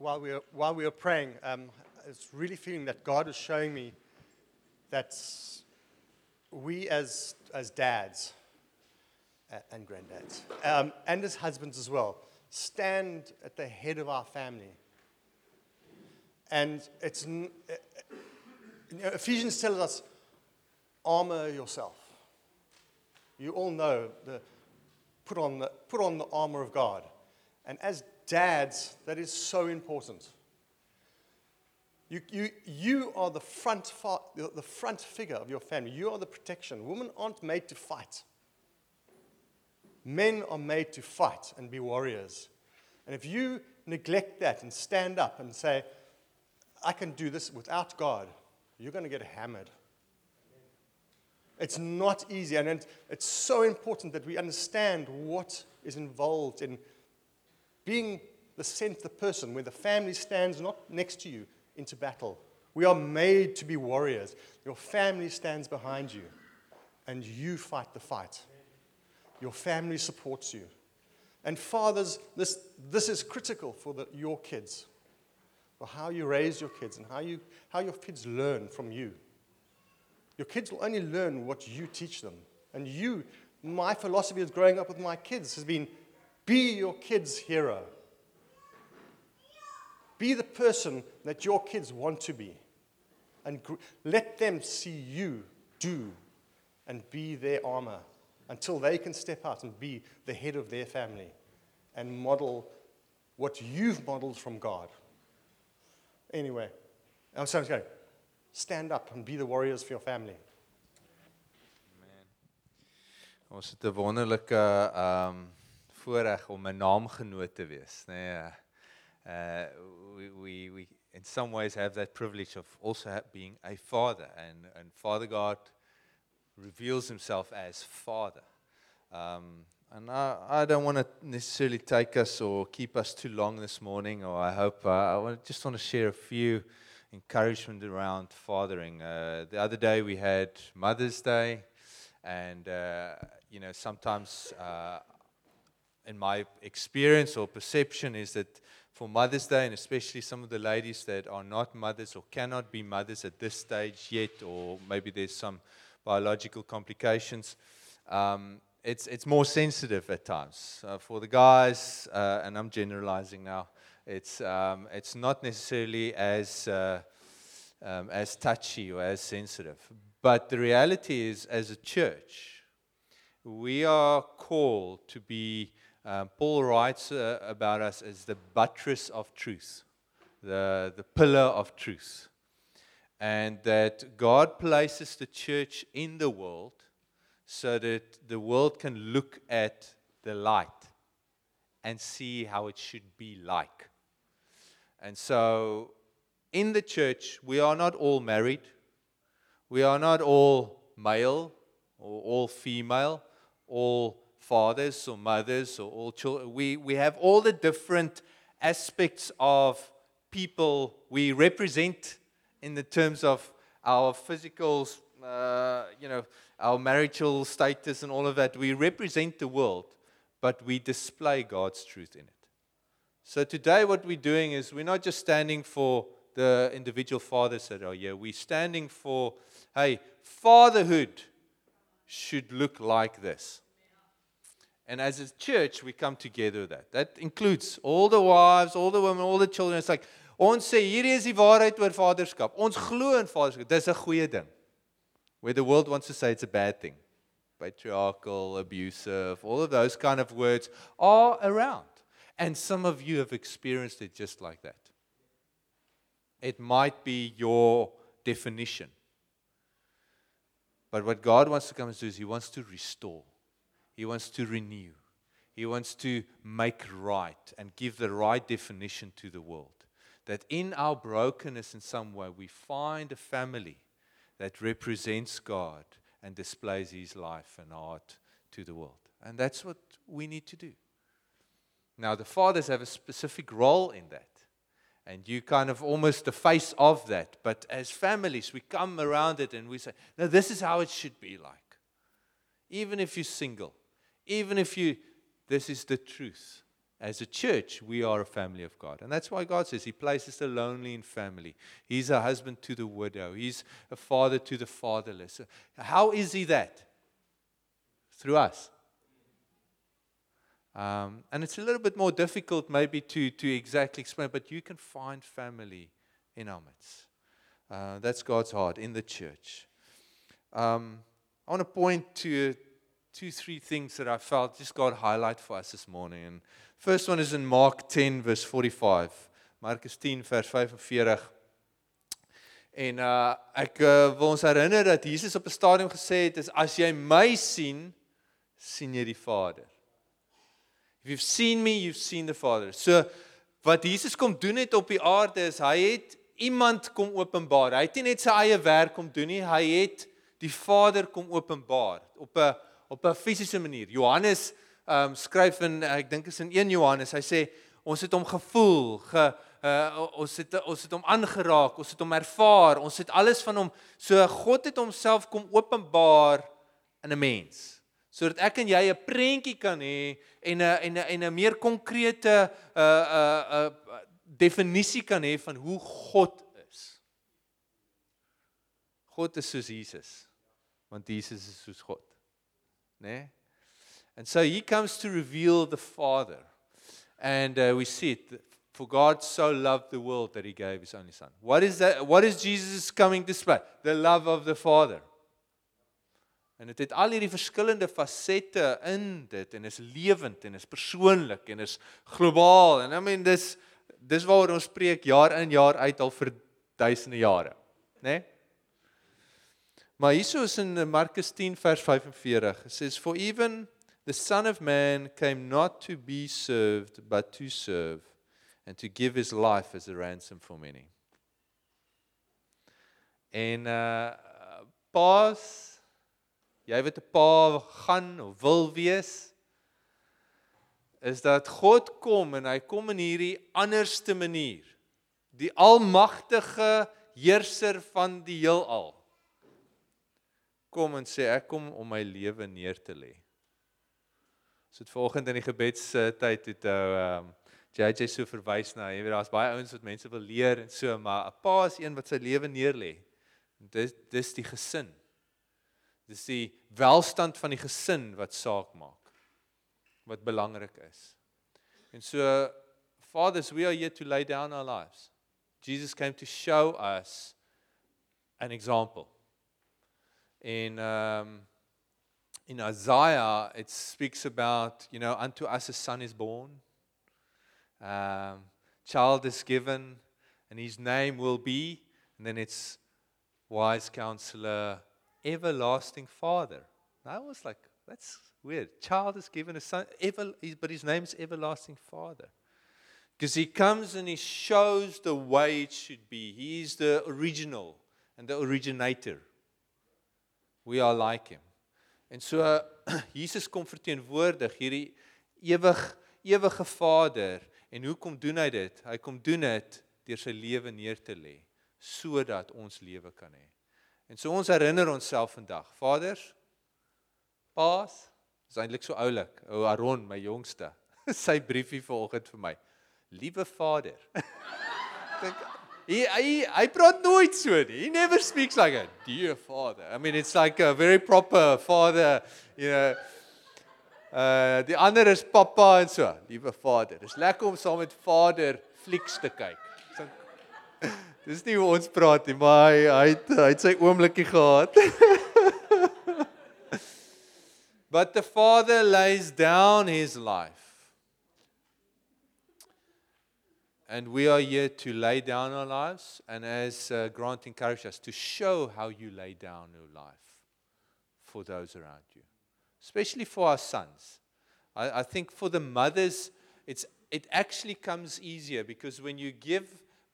while we were, while we were praying, um, I was really feeling that God was showing me that we as, as dads uh, and granddads, um, and as husbands as well, stand at the head of our family. And it's, uh, uh, you know, Ephesians tells us, armor yourself. You all know the put on the, put on the armor of God. And as dads, that is so important. You, you, you are the front, fa- the front figure of your family. You are the protection. Women aren't made to fight. Men are made to fight and be warriors. And if you neglect that and stand up and say, I can do this without God, you're going to get hammered. It's not easy, and it's so important that we understand what is involved in being the center person where the family stands not next to you into battle. We are made to be warriors. Your family stands behind you, and you fight the fight. Your family supports you. And fathers, this, this is critical for the, your kids, for how you raise your kids and how, you, how your kids learn from you. Your kids will only learn what you teach them. And you, my philosophy of growing up with my kids has been be your kid's hero. Be the person that your kids want to be. And gr- let them see you do and be their armor until they can step out and be the head of their family and model what you've modeled from God. Anyway, I'm sorry, going stand up and be the warriors for your family. Man. Ons het 'n wonderlike um voorreg om 'n naamgenoot te wees, nê. Nee, uh we we we in some ways have that privilege of also being a father and and Father God reveals himself as father. Um and I, I don't want to necessarily take us or keep us too long this morning, or I hope uh, I just want to share a few encouragement around fathering. Uh, the other day we had Mother's Day, and uh, you know sometimes uh, in my experience or perception is that for Mother's Day, and especially some of the ladies that are not mothers or cannot be mothers at this stage yet, or maybe there's some biological complications. Um, it's, it's more sensitive at times. Uh, for the guys, uh, and I'm generalizing now, it's, um, it's not necessarily as, uh, um, as touchy or as sensitive. But the reality is, as a church, we are called to be, um, Paul writes uh, about us as the buttress of truth, the, the pillar of truth. And that God places the church in the world so that the world can look at the light and see how it should be like. And so, in the church, we are not all married, we are not all male or all female, all fathers or mothers or all children. We, we have all the different aspects of people we represent in the terms of our physical, uh, you know, our marital status and all of that. We represent the world, but we display God's truth in it. So today, what we're doing is we're not just standing for the individual fathers that are here. We're standing for, hey, fatherhood should look like this. And as a church, we come together that. That includes all the wives, all the women, all the children. It's like, ons sê hierdie is die waarheid oor vaderskap. Ons glo in vaderskap. Dis 'n goeie ding. Where the world wants to say it's a bad thing. Patriarchal, abusive, all of those kind of words are around. And some of you have experienced it just like that. It might be your definition. But what God wants to come and do is He wants to restore, He wants to renew, He wants to make right and give the right definition to the world. That in our brokenness, in some way, we find a family that represents God and displays His life and art to the world. And that's what we need to do. Now, the fathers have a specific role in that. And you kind of almost the face of that. But as families, we come around it and we say, no, this is how it should be like. Even if you're single, even if you, this is the truth. as a church, we are a family of God. And that's why God says He places the lonely in family. He's a husband to the widow, He's a father to the fatherless. How is He that? Through us. Um, and it's a little bit more difficult, maybe, to, to exactly explain, but you can find family in our midst. Uh, that's God's heart in the church. Um, I want to point to two, three things that I felt just God highlight for us this morning. And first one is in Mark 10, verse 45. Markus 10, vers 45. En uh ek uh, wil ons herinner dat Jesus op 'n stadium gesê het is as jy my sien, sien jy die Vader. If you've seen me, you've seen the Father. So wat Jesus kom doen het op die aarde is hy het iemand kom openbaar. Hy het nie net sy eie werk kom doen nie, hy het die Vader kom openbaar op 'n op 'n fisiese manier. Johannes ehm um, skryf in ek dink is in 1 Johannes. Hy sê ons het hom gevoel, ge uh, ons het ons het hom aangeraak, ons het hom ervaar, ons het alles van hom. So God het homself kom openbaar in 'n mens sodat ek en jy 'n prentjie kan hê en 'n en 'n en 'n meer konkrete uh, uh, uh, definisie kan hê van hoe God is. God is soos Jesus. Want Jesus is soos God. Né? And so he comes to reveal the Father. And uh, we see it for God so loved the world that he gave his only son. What is that what is Jesus coming to display? The love of the Father. En dit het al hierdie verskillende fasette in dit en is lewend en is persoonlik en is globaal. En I mean dis dis waaroor ons preek jaar in jaar uit al vir duisende jare, né? Nee? Maar hierso is in Markus 10 vers 45. It says for even the son of man came not to be served but to serve and to give his life as a ransom for many. En uh pas jy wat 'n pa gaan of wil wees is dat God kom en hy kom in hierdie anderste manier. Die almagtige heerser van die heelal kom en sê ek kom om my lewe neer te lê. So dit vanoggend in die gebedstyd het ou ehm um, JJ so verwys na, jy weet daar's baie ouens wat mense wil leer en so, maar 'n pa is een wat sy lewe neer lê. Dis dis die gesin. Dis die welstand van die gesin wat saak maak. Wat belangrik is. En so fathers we are here to lay down our lives. Jesus came to show us an example. In um in Isaiah it speaks about, you know, unto us a son is born. Um child is given and his name will be and then it's wise counselor everlasting father. And I was like, that's weird. Child is given a son, ever, but his name's everlasting father. Because he comes and he shows the way it should be. He is the original and the originator. We are like him. En so Jesus kom verteenwoordig hierdie ewig ewige Vader en hoe kom doen hy dit? Hy kom doen dit deur sy lewe neer te lê sodat ons lewe kan hê. En so ons herinner onsself vandag. Vaders, paas, is eintlik so oulik. Ou Aaron, my jongste, sy briefie vanoggend vir my. Liewe Vader. Dink hy hy hy praat nooit so nie. He never speaks like a dear father. I mean it's like a very proper father, you know. Uh die ander is pappa en so. Liewe Vader. Dis lekker om saam met Vader flieks te kyk. Dis nie hoe ons praat nie, maar hy hy het, hy het sy oomblikie gehad. But the father lays down his life. And we are here to lay down our lives and as uh, Grant encouraged us to show how you lay down your life for those around you. Especially for our sons. I, I think for the mothers it's it actually comes easier because when you give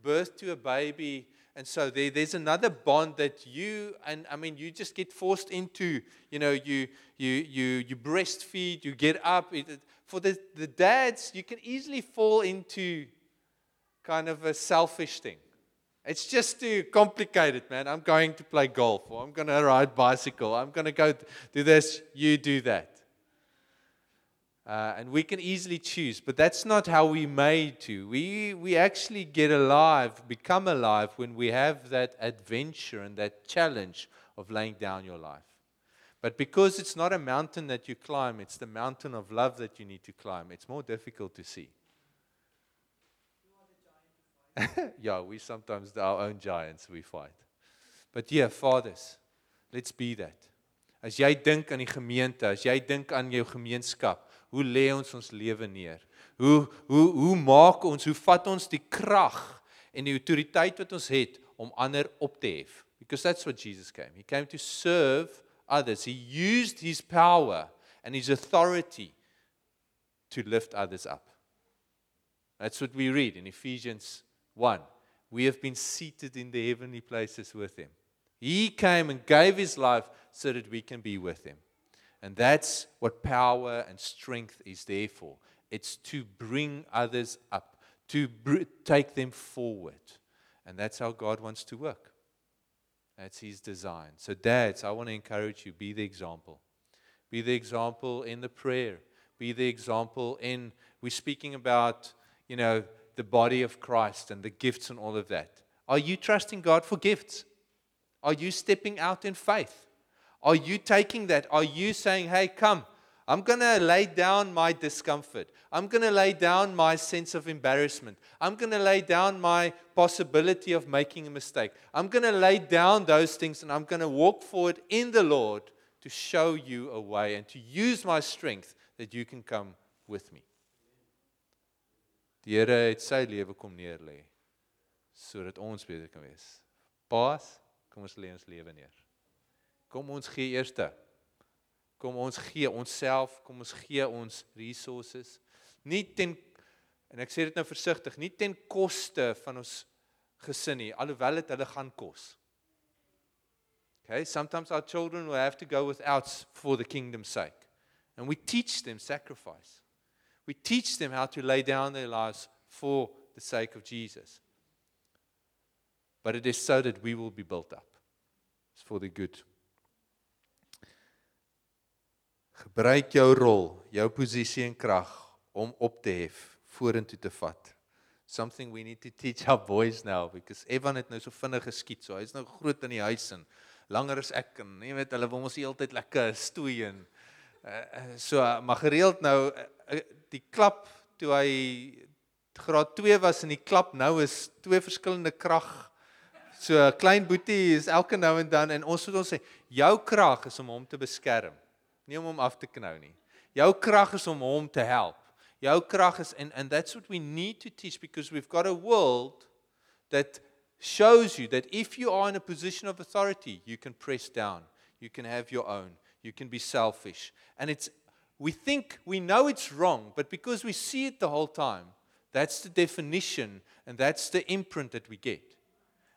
birth to a baby. And so there, there's another bond that you and I mean you just get forced into. You know, you you you you breastfeed, you get up. It, for the, the dads, you can easily fall into kind of a selfish thing. It's just too complicated, man. I'm going to play golf, or I'm going to ride bicycle. I'm going to go do this. You do that. Uh, and we can easily choose, but that's not how we made to. We, we actually get alive, become alive when we have that adventure and that challenge of laying down your life. But because it's not a mountain that you climb, it's the mountain of love that you need to climb, it's more difficult to see. yeah, we sometimes our own giants we fight. But yeah, fathers, let's be that. As jy dink aan die gemeente, as jy dink aan jou gemeenskap, hoe lê ons ons lewe neer? Hoe hoe hoe maak ons, hoe vat ons die krag en die autoriteit wat ons het om ander op te hef? Because that's what Jesus came. He came to serve others. He used his power and his authority to lift others up. That's what we read in Ephesians 1. We have been seated in the heavenly places with him. He came and gave his life so that we can be with him. And that's what power and strength is there for. It's to bring others up, to br- take them forward. And that's how God wants to work. That's his design. So, dads, I want to encourage you be the example. Be the example in the prayer. Be the example in, we're speaking about, you know, the body of Christ and the gifts and all of that. Are you trusting God for gifts? Are you stepping out in faith? Are you taking that? Are you saying, hey, come, I'm going to lay down my discomfort. I'm going to lay down my sense of embarrassment. I'm going to lay down my possibility of making a mistake. I'm going to lay down those things and I'm going to walk forward in the Lord to show you a way and to use my strength that you can come with me. Die Here het sy lewe kom neerlê sodat ons beter kan wees. Paas, kom ons lê ons lewe neer. Kom ons gee eerste Kom ons gee onsself, kom ons gee ons resources. Nie ten en ek sê dit nou versigtig, nie ten koste van ons gesin nie, alhoewel dit hulle gaan kos. Okay, sometimes our children will have to go without for the kingdom's sake. And we teach them sacrifice. We teach them how to lay down their lives for the sake of Jesus. But it is so that we will be built up. It's for the good Gebruik jou rol, jou posisie en krag om op te hef, vorentoe te vat. Something we need to teach our boys now because Evan het nou so vinnig geskiet, so hy's nou groot in die huis en langer as ek en jy weet hulle wil mos heeltyd lekker stoei en uh, so maar gereeld nou uh, die klap toe hy graad 2 was en die klap nou is twee verskillende krag So klein boetie is elke nou en dan en ons moet ons sê jou krag is om hom te beskerm nie om hom af te knou nie. Jou krag is om hom te help. Jou krag is and and that's what we need to teach because we've got a world that shows you that if you are in a position of authority, you can press down. You can have your own. You can be selfish. And it's we think we know it's wrong, but because we see it the whole time, that's the definition and that's the imprint that we get.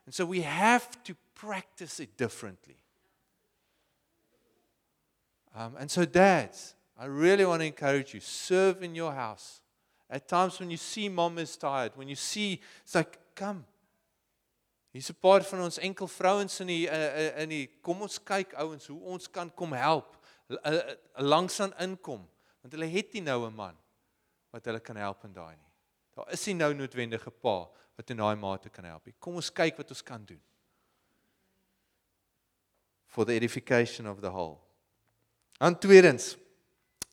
And so we have to practice it differently. Um, and so, dads, I really want to encourage you serve in your house. At times when you see mom is tired, when you see, it's like, come. Hier's 'n paar van ons enkel vrouens in die uh, in die kom ons kyk ouens hoe ons kan kom help langs aan inkom want hulle het nie nou 'n man wat hulle kan help in daai nie. Daar is nie nou noodwendige pa wat in daai mate kan help nie. Kom ons kyk wat ons kan doen. For the edification of the whole. En tweedens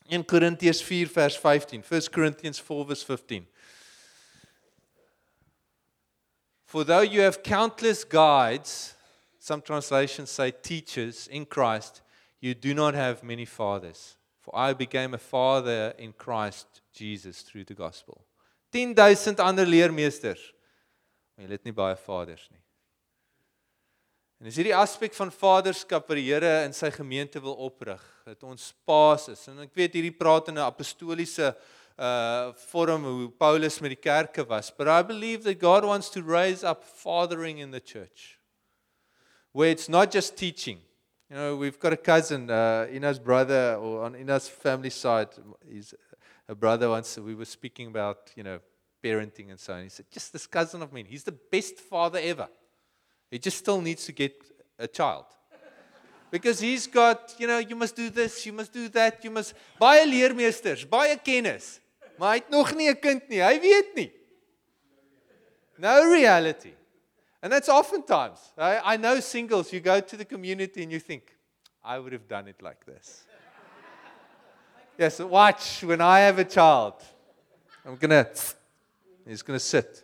1 Korintiërs 4 vers 15. 1 Corinthians 4 verse 15. For though you have countless guides, some translations say teachers in Christ, you do not have many fathers. For I became a father in Christ Jesus through the gospel. 10000 ander leermeesters. Maar jy het nie baie vaders nie. En dis hierdie aspek van vaderskap wat die Here in sy gemeente wil oprig, dat ons paas is. En ek weet hierdie praat in 'n apostoliese uh vorm hoe Paulus met die kerke was, but I believe that God wants to raise up fathering in the church. Where it's not just teaching. You know, we've got a cousin, uh Ina's brother or on Ina's family side, he's a brother once we were speaking about, you know, parenting and so on. He said, "Just this cousin of mine, he's the best father ever." He just still needs to get a child. Because he's got, you know, you must do this, you must do that, you must baie leermeesters, baie kennis. Maar hy het nog nie 'n kind nie. Hy weet nie. No reality. And that's oftentimes. I, I know singles, you go to the community and you think, I would have done it like this. yes, watch when I have a child. I'm going to, he's going to sit.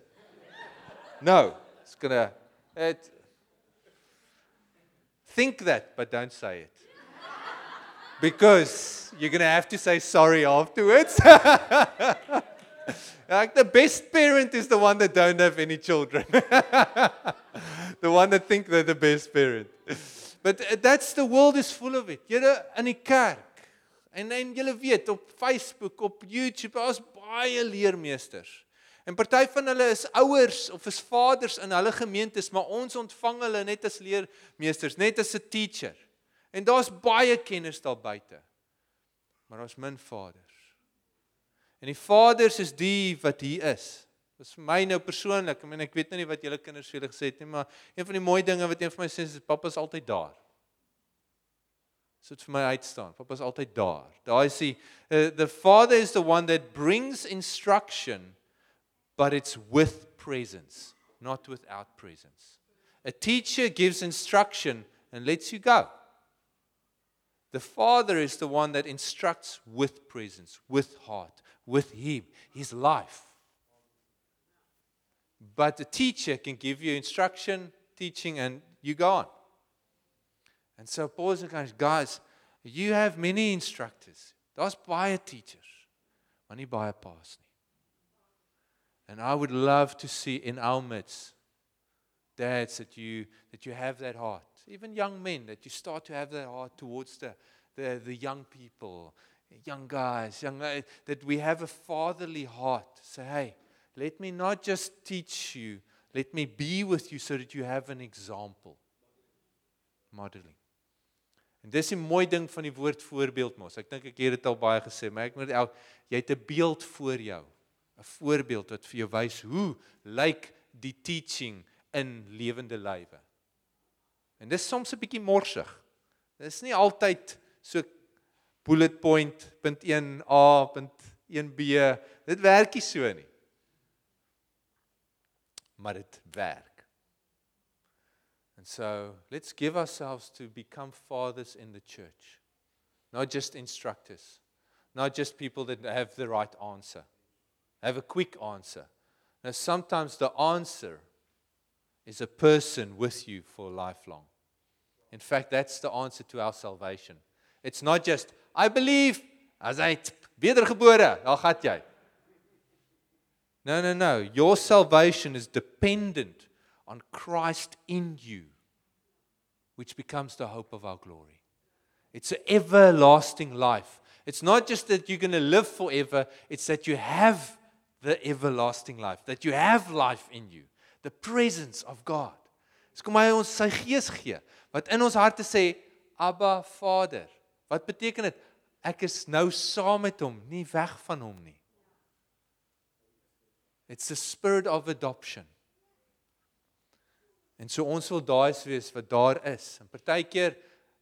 No, it's going to, it, think that, but don't say it. Because you're going to have to say sorry afterwards. like the best parent is the one that don't have any children. the one that think they're the best parent. But uh, that's the world is full of it. Julle in die kerk. En en julle weet op Facebook, op YouTube, daar's baie leermeesters. En party van hulle is ouers of is vaders in hulle gemeentes, maar ons ontvang hulle net as leermeesters, net as 'n teacher. En daar's baie kennis daar buite. Maar daar's min vaders. En die vaders is die wat hier is. Dit is vir my nou persoonlik. Ek meen ek weet nou nie wat julle kinders vir julle gesê het nie, maar een van die mooi dinge wat een van my sê is pappa is altyd daar. So dit vir my uitstaan. Pappa is altyd daar. Daai is die uh, the father is the one that brings instruction but it's with presence, not without presence. A teacher gives instruction and lets you go. The Father is the one that instructs with presence, with heart, with Him, His life. But the teacher can give you instruction, teaching, and you go on. And so Paul is going, guys, you have many instructors. Daar's baie teachers, maar nie baie paas nie. And I would love to see in our midst dads that you that you have that heart. Even young men that you start to have that heart towards the the, the young people, young guys, young that we have a fatherly heart. Say, hey, let me not just teach you, let me be with you so that you have an example. Modeling. En dis 'n mooi ding van die woord voorbeeld mos. Ek dink ek het dit al baie gesê, maar ek moet el jy het 'n beeld voor jou. 'n voorbeeld wat vir jou wys hoe lyk die teaching in lewende lywe. En dis soms 'n bietjie morsig. Dis nie altyd so bullet point punt 1a punt 1b. Dit werk nie so nie. Maar dit werk. And so, let's give ourselves to become fathers in the church. Not just instructors. Not just people that have the right answer. have a quick answer. Now, sometimes the answer is a person with you for lifelong. In fact, that's the answer to our salvation. It's not just, I believe, as hy wedergebore, daar gaan jy. No, no, no. Your salvation is dependent on Christ in you, which becomes the hope of our glory. It's an everlasting life. It's not just that you're going to live forever, it's that you have the everlasting life, that you have life in you, the presence of God. Dis kom hy ons sy gees gee wat in ons harte sê Abba Vader. Wat beteken dit? Ek is nou saam met hom, nie weg van hom nie. It's the spirit of adoption. En so ons wil daai wees wat daar is. En partykeer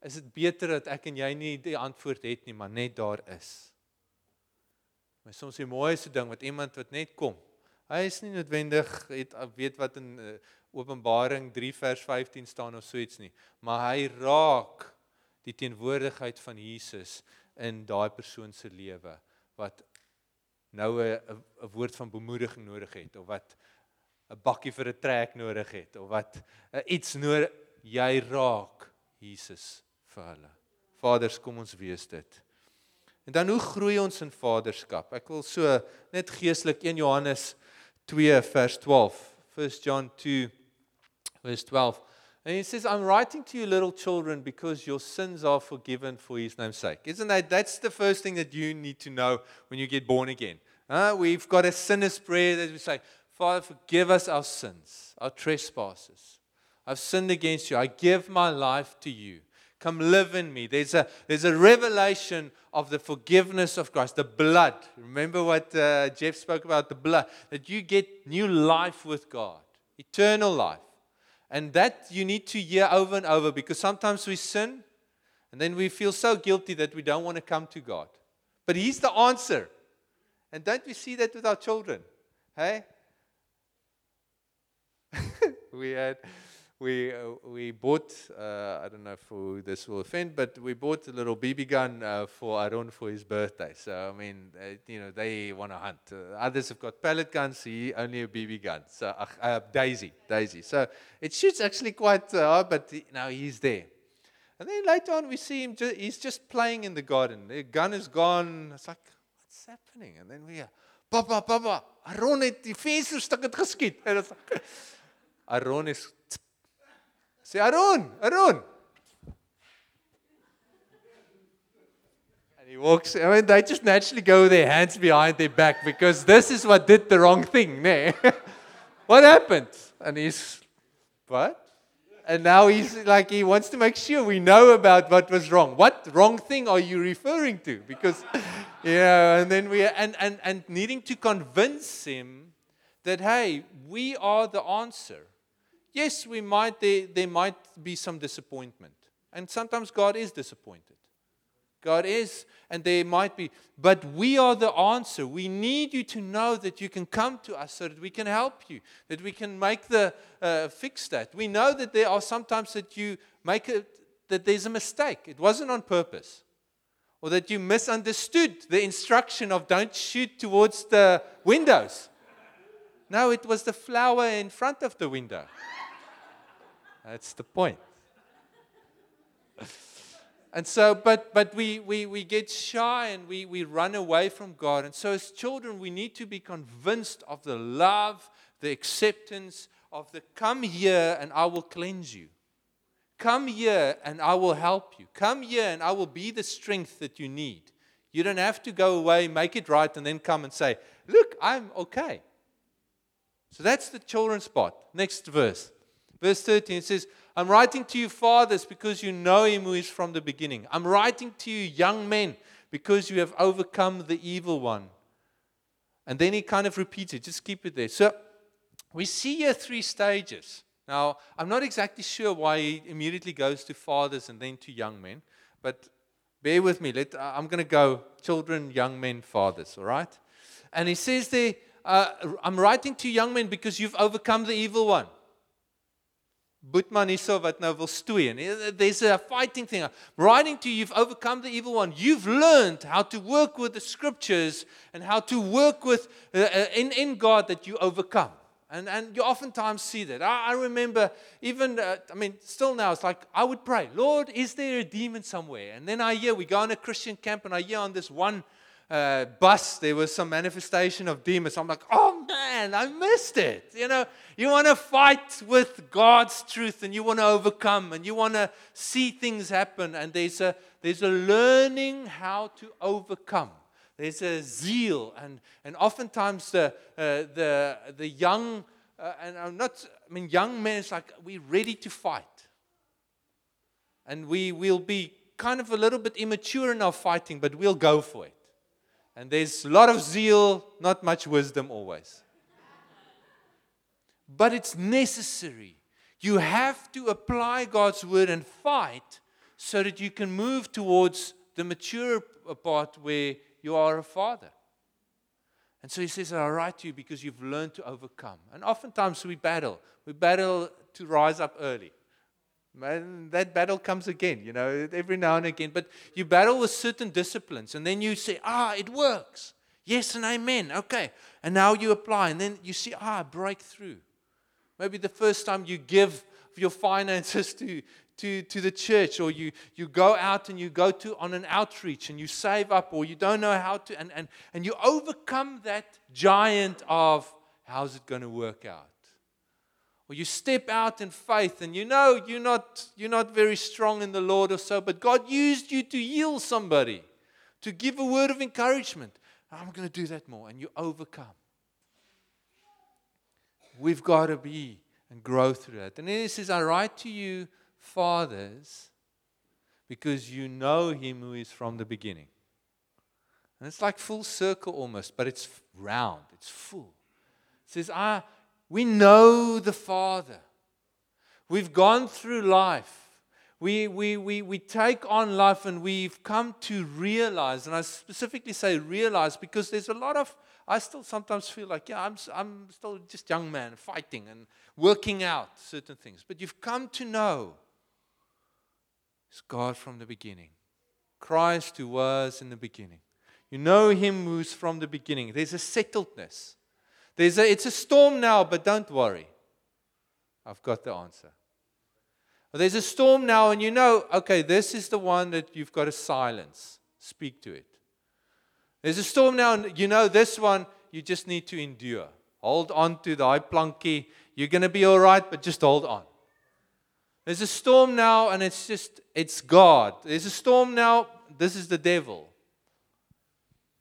is dit beter dat ek en jy nie die antwoord het nie, maar net daar is. Maar soms die mooiste ding wat iemand wat net kom. Hy is nie noodwendig het weet wat in uh, Openbaring 3 vers 15 staan of so iets nie, maar hy raak die teenwoordigheid van Jesus in daai persoon se lewe wat nou 'n 'n woord van bemoediging nodig het of wat 'n bakkie vir 'n trek nodig het of wat iets nodig jy raak Jesus vir hulle. Vaders, kom ons wees dit. En dan hoe groei ons in vaderskap? Ek wil so net geestelik 1 Johannes 2 vers 12. 1 John 2 verse 12. And he says, I'm writing to you, little children, because your sins are forgiven for his name's sake. Isn't that that's the first thing that you need to know when you get born again? Uh, we've got a sinner's prayer that we say, Father, forgive us our sins, our trespasses. I've sinned against you. I give my life to you. Come live in me. There's a, there's a revelation of the forgiveness of Christ, the blood. Remember what uh, Jeff spoke about the blood, that you get new life with God, eternal life. And that you need to hear over and over because sometimes we sin And then we feel so guilty that we don't want to come to God. But He's the answer. And don't we see that with our children? Hey? we had we uh, we bought uh, I don't know if this will offend, but we bought a little BB gun uh, for Aaron for his birthday. So I mean, uh, you know, they want to hunt. Uh, others have got pellet guns. He only a BB gun. So uh, Daisy, Daisy. So it shoots actually quite hard, but he, now he's there. And then later on, we see him. Ju- he's just playing in the garden. The gun is gone. It's like, what's happening? And then we hear, Papa, Papa, Aaron het die vensterstuk het geskiet. En like, Aaron is Say, Aaron, Aaron. And he walks, I mean, they just naturally go with their hands behind their back because this is what did the wrong thing. What happened? And he's, what? And now he's like, he wants to make sure we know about what was wrong. What wrong thing are you referring to? Because, you know, and then we, and, and, and needing to convince him that, hey, we are the answer. Yes, we might, there, there might be some disappointment. And sometimes God is disappointed. God is, and there might be, but we are the answer. We need you to know that you can come to us so that we can help you, that we can make the uh, fix that. We know that there are sometimes that you make it that there's a mistake. It wasn't on purpose, or that you misunderstood the instruction of don't shoot towards the windows. No, it was the flower in front of the window. That's the point. and so, but, but we, we, we get shy and we, we run away from God. And so, as children, we need to be convinced of the love, the acceptance of the come here and I will cleanse you. Come here and I will help you. Come here and I will be the strength that you need. You don't have to go away, make it right, and then come and say, Look, I'm okay. So that's the children's part. Next verse. Verse 13 it says, I'm writing to you, fathers, because you know him who is from the beginning. I'm writing to you, young men, because you have overcome the evil one. And then he kind of repeats it. Just keep it there. So we see here three stages. Now, I'm not exactly sure why he immediately goes to fathers and then to young men, but bear with me. Let, I'm going to go children, young men, fathers, all right? And he says there, uh, I'm writing to young men because you've overcome the evil one. Boetman hierso wat nou wil stoei en there's a fighting thing. Writing to you, you've overcome the evil one. You've learned how to work with the scriptures and how to work with uh, in in God that you overcome. And and you oftentimes see that. I, I remember even uh, I mean still now it's like I would pray, Lord, is there a demon somewhere? And then I hear we go on a Christian camp and I hear on this one uh, bus, there was some manifestation of demons. I'm like, oh man, I missed it. You know, you want to fight with God's truth and you want to overcome and you want to see things happen. And there's a, there's a learning how to overcome. There's a zeal. And, and oftentimes the, uh, the, the young, uh, and I'm not, I mean, young men, it's like we're ready to fight. And we will be kind of a little bit immature in our fighting, but we'll go for it. And there's a lot of zeal, not much wisdom always. But it's necessary. You have to apply God's word and fight so that you can move towards the mature part where you are a father. And so he says, I write to you because you've learned to overcome. And oftentimes we battle. We battle to rise up early. Man, that battle comes again, you know, every now and again. But you battle with certain disciplines, and then you say, ah, it works. Yes and amen. Okay. And now you apply, and then you see, ah, breakthrough. Maybe the first time you give your finances to, to, to the church, or you, you go out and you go to on an outreach and you save up, or you don't know how to, and, and, and you overcome that giant of how's it going to work out or you step out in faith and you know you're not, you're not very strong in the Lord or so, but God used you to heal somebody, to give a word of encouragement. I'm going to do that more. And you overcome. We've got to be and grow through that. And then he says, I write to you, fathers, because you know him who is from the beginning. And it's like full circle almost, but it's round, it's full. It says, I we know the Father. We've gone through life. we, we, we, we take on life and we've come to realize, and I specifically say realize because there's a lot of, I still sometimes feel like, yeah, I'm, I'm still just young man fighting and working out certain things. But you've come to know it's God from the beginning, Christ who was in the beginning. You know him who's from the beginning. There's a settledness. There's a, it's a storm now, but don't worry. I've got the answer. There's a storm now, and you know, okay, this is the one that you've got to silence. Speak to it. There's a storm now, and you know, this one you just need to endure. Hold on to the high plunky. You're going to be all right, but just hold on. There's a storm now, and it's just, it's God. There's a storm now, this is the devil.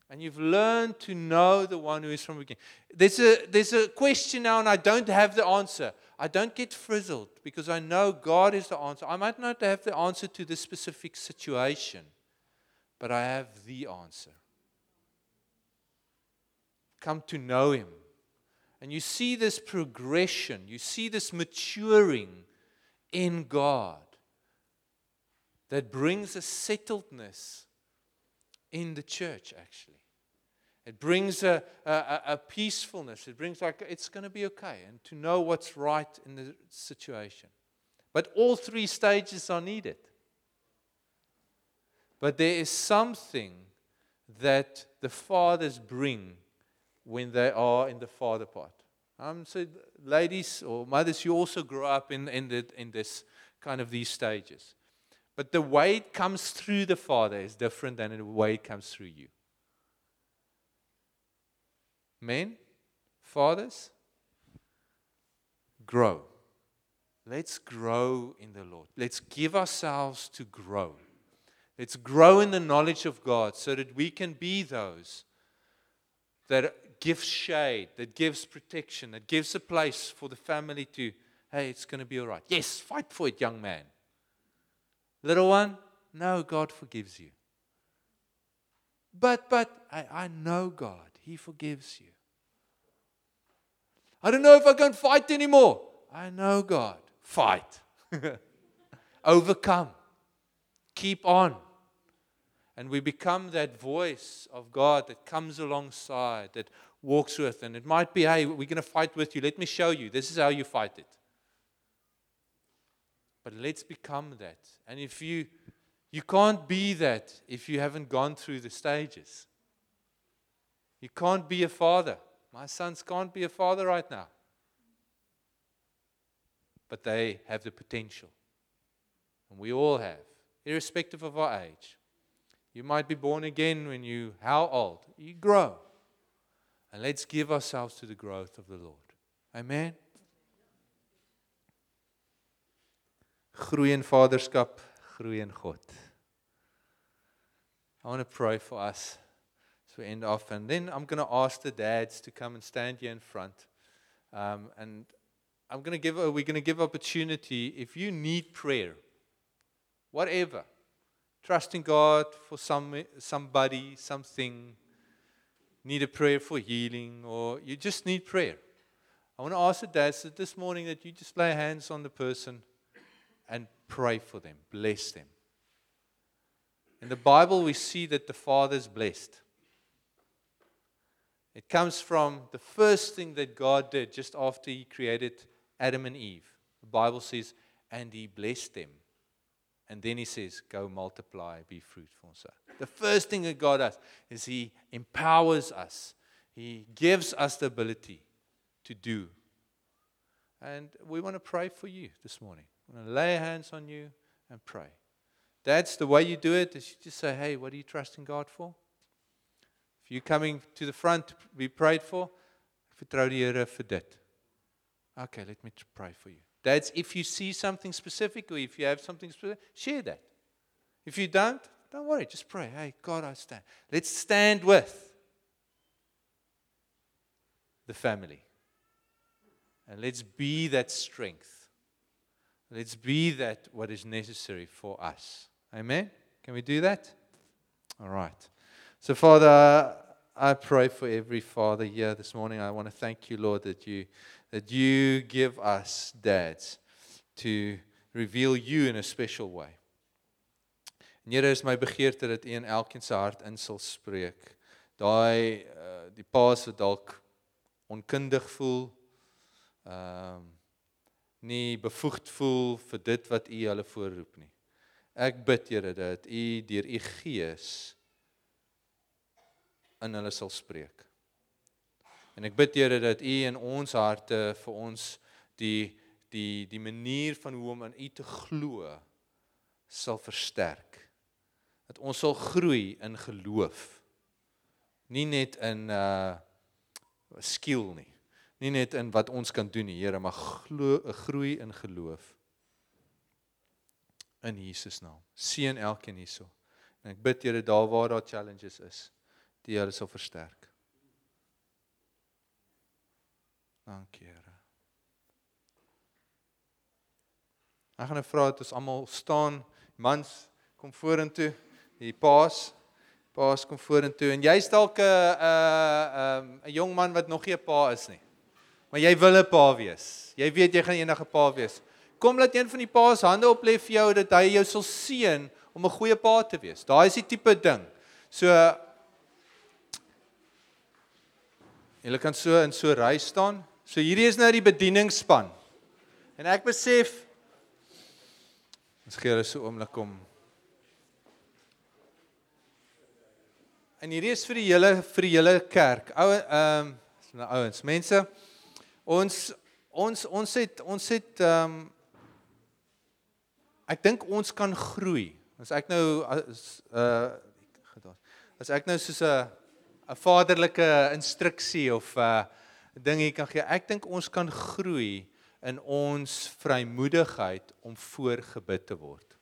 And you've learned to know the one who is from the beginning. There's a, there's a question now, and I don't have the answer. I don't get frizzled because I know God is the answer. I might not have the answer to this specific situation, but I have the answer. Come to know Him. And you see this progression, you see this maturing in God that brings a settledness in the church, actually. It brings a, a, a peacefulness. It brings like it's going to be okay and to know what's right in the situation. But all three stages are needed. But there is something that the fathers bring when they are in the father part. Um, so, ladies or mothers, you also grow up in, in, the, in this kind of these stages. But the way it comes through the father is different than the way it comes through you. Men, fathers, grow. Let's grow in the Lord. Let's give ourselves to grow. Let's grow in the knowledge of God so that we can be those that gives shade, that gives protection, that gives a place for the family to, hey, it's going to be all right. Yes, fight for it, young man. Little one, no, God forgives you. But, but, I, I know God. He forgives you. I don't know if I can fight anymore. I know God. Fight. Overcome. Keep on. And we become that voice of God that comes alongside, that walks with. And it might be, hey, we're going to fight with you. Let me show you. This is how you fight it. But let's become that. And if you you can't be that if you haven't gone through the stages. You can't be a father. My sons can't be a father right now. But they have the potential. And we all have, irrespective of our age. You might be born again when you, how old? You grow. And let's give ourselves to the growth of the Lord. Amen. Groei in vaderskap, groei in God. I want to pray for us we end off. And then I'm going to ask the dads to come and stand here in front. Um, and I'm going to give, we're going to give opportunity if you need prayer, whatever, trusting God for some, somebody, something, need a prayer for healing, or you just need prayer. I want to ask the dads that this morning that you just lay hands on the person and pray for them, bless them. In the Bible, we see that the Father is blessed. It comes from the first thing that God did just after He created Adam and Eve. The Bible says, and He blessed them. And then He says, go multiply, be fruitful. So the first thing that God does is He empowers us, He gives us the ability to do. And we want to pray for you this morning. We want to lay hands on you and pray. That's the way you do it. Is you just say, "Hey, what are you trusting God for?" If you're coming to the front to be prayed for, vertrou die Here vir dit. Okay, let me pray for you. That's if you see something specific or if you have something specific, share that. If you don't, don't worry, just pray. Hey, God, I stand. Let's stand with the family. And let's be that strength. Let's be that what is necessary for us. Amen? Can we do that? All right. So, Father, I pray for every father here this morning. I want to thank you, Lord, that you that you give us dads to reveal you in a special way. En Here is my begeerte dat U in elkeen se hart in sal spreek. Daai uh, die paas wat dalk onkundig voel, ehm um, nie bevoegd voel vir dit wat U hulle voorroep nie. Ek bid Here dat U deur U Gees in hulle sal spreek. En ek bid Here dat U in ons harte vir ons die die die manier van hoe om aan U te glo sal versterk. Dat ons sal groei in geloof. Nie net in uh skill nie. Nie net in wat ons kan doen Here, maar glo 'n groei in geloof. In Jesus naam. Seën elkeen hierso. En ek bid Here daar waar daar challenges is, die hulle sal versterk. Dankie Here. Ek gaan nou vra dat ons almal staan. Mans, kom vorentoe. Die paas. Paas kom vorentoe en jy's dalk 'n 'n 'n jong man wat nog nie 'n pa is nie. Maar jy wil 'n pa wees. Jy weet jy gaan eendag 'n pa wees. Kom laat een van die paas hande op lê vir jou dat hy jou sal seën om 'n goeie pa te wees. Daai is die tipe ding. So Julle kan so in so ry staan. So hierdie is nou die bedieningsspan. En ek besef Ons gee hulle so 'n oomblik om. En hierdie is vir die hele vir die hele kerk. Ou ehm um, nou ouens, mense. Ons ons ons het ons het ehm um, ek dink ons kan groei. As ek nou as uh as ek nou soos 'n 'n vaderlike instruksie of 'n uh, ding hier kan gee, ek dink ons kan groei in ons vrymoedigheid om voorgebid te word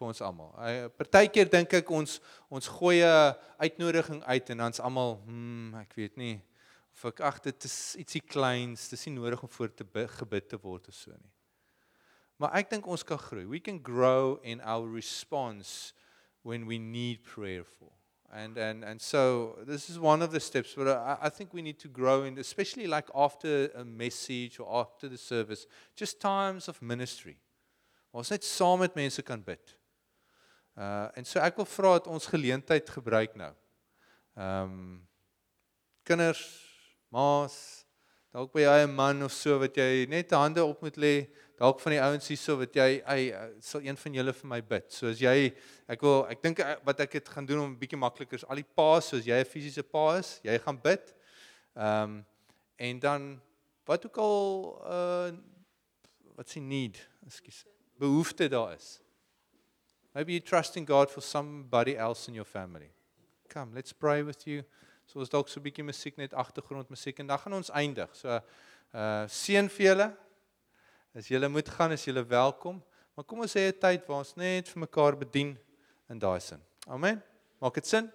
vir ons almal. Partykeer dink ek ons ons gooi 'n uitnodiging uit en dan's almal, hmm, ek weet nie of ek ag dit is ietsie kleins, dis nie nodig om voor te gebid te word of so nie. Maar ek dink ons kan groei. We can grow in our response when we need prayer for. And and and so this is one of the steps but I, I think we need to grow in especially like after a message or after the service just times of ministry. Ons net saam met mense kan bid. Uh en so ek wil vra dat ons geleentheid gebruik nou. Ehm um, kinders, ma's, dalk by jy 'n man of so wat jy net hande op moet lê dalk van die ouens hierso wat jy hy sal een van julle vir my bid. So as jy ek wil ek dink eh, wat ek het gaan doen om 'n bietjie makliker is al die paas soos jy 'n fisiese pa is, jy gaan bid. Ehm um, en dan wat ook al uh wat s'ie need, ekskuus, behoefte daar is. Maybe you trusting God for somebody else in your family. Come, let's pray with you. So ons dalk so 'n bietjie musiek net agtergrond musiek en dan gaan ons eindig. So uh seën vir julle. As julle moet gaan, is julle welkom. Maar kom ons hê 'n tyd waar ons net vir mekaar bedien in daai sin. Amen. Maak dit sin?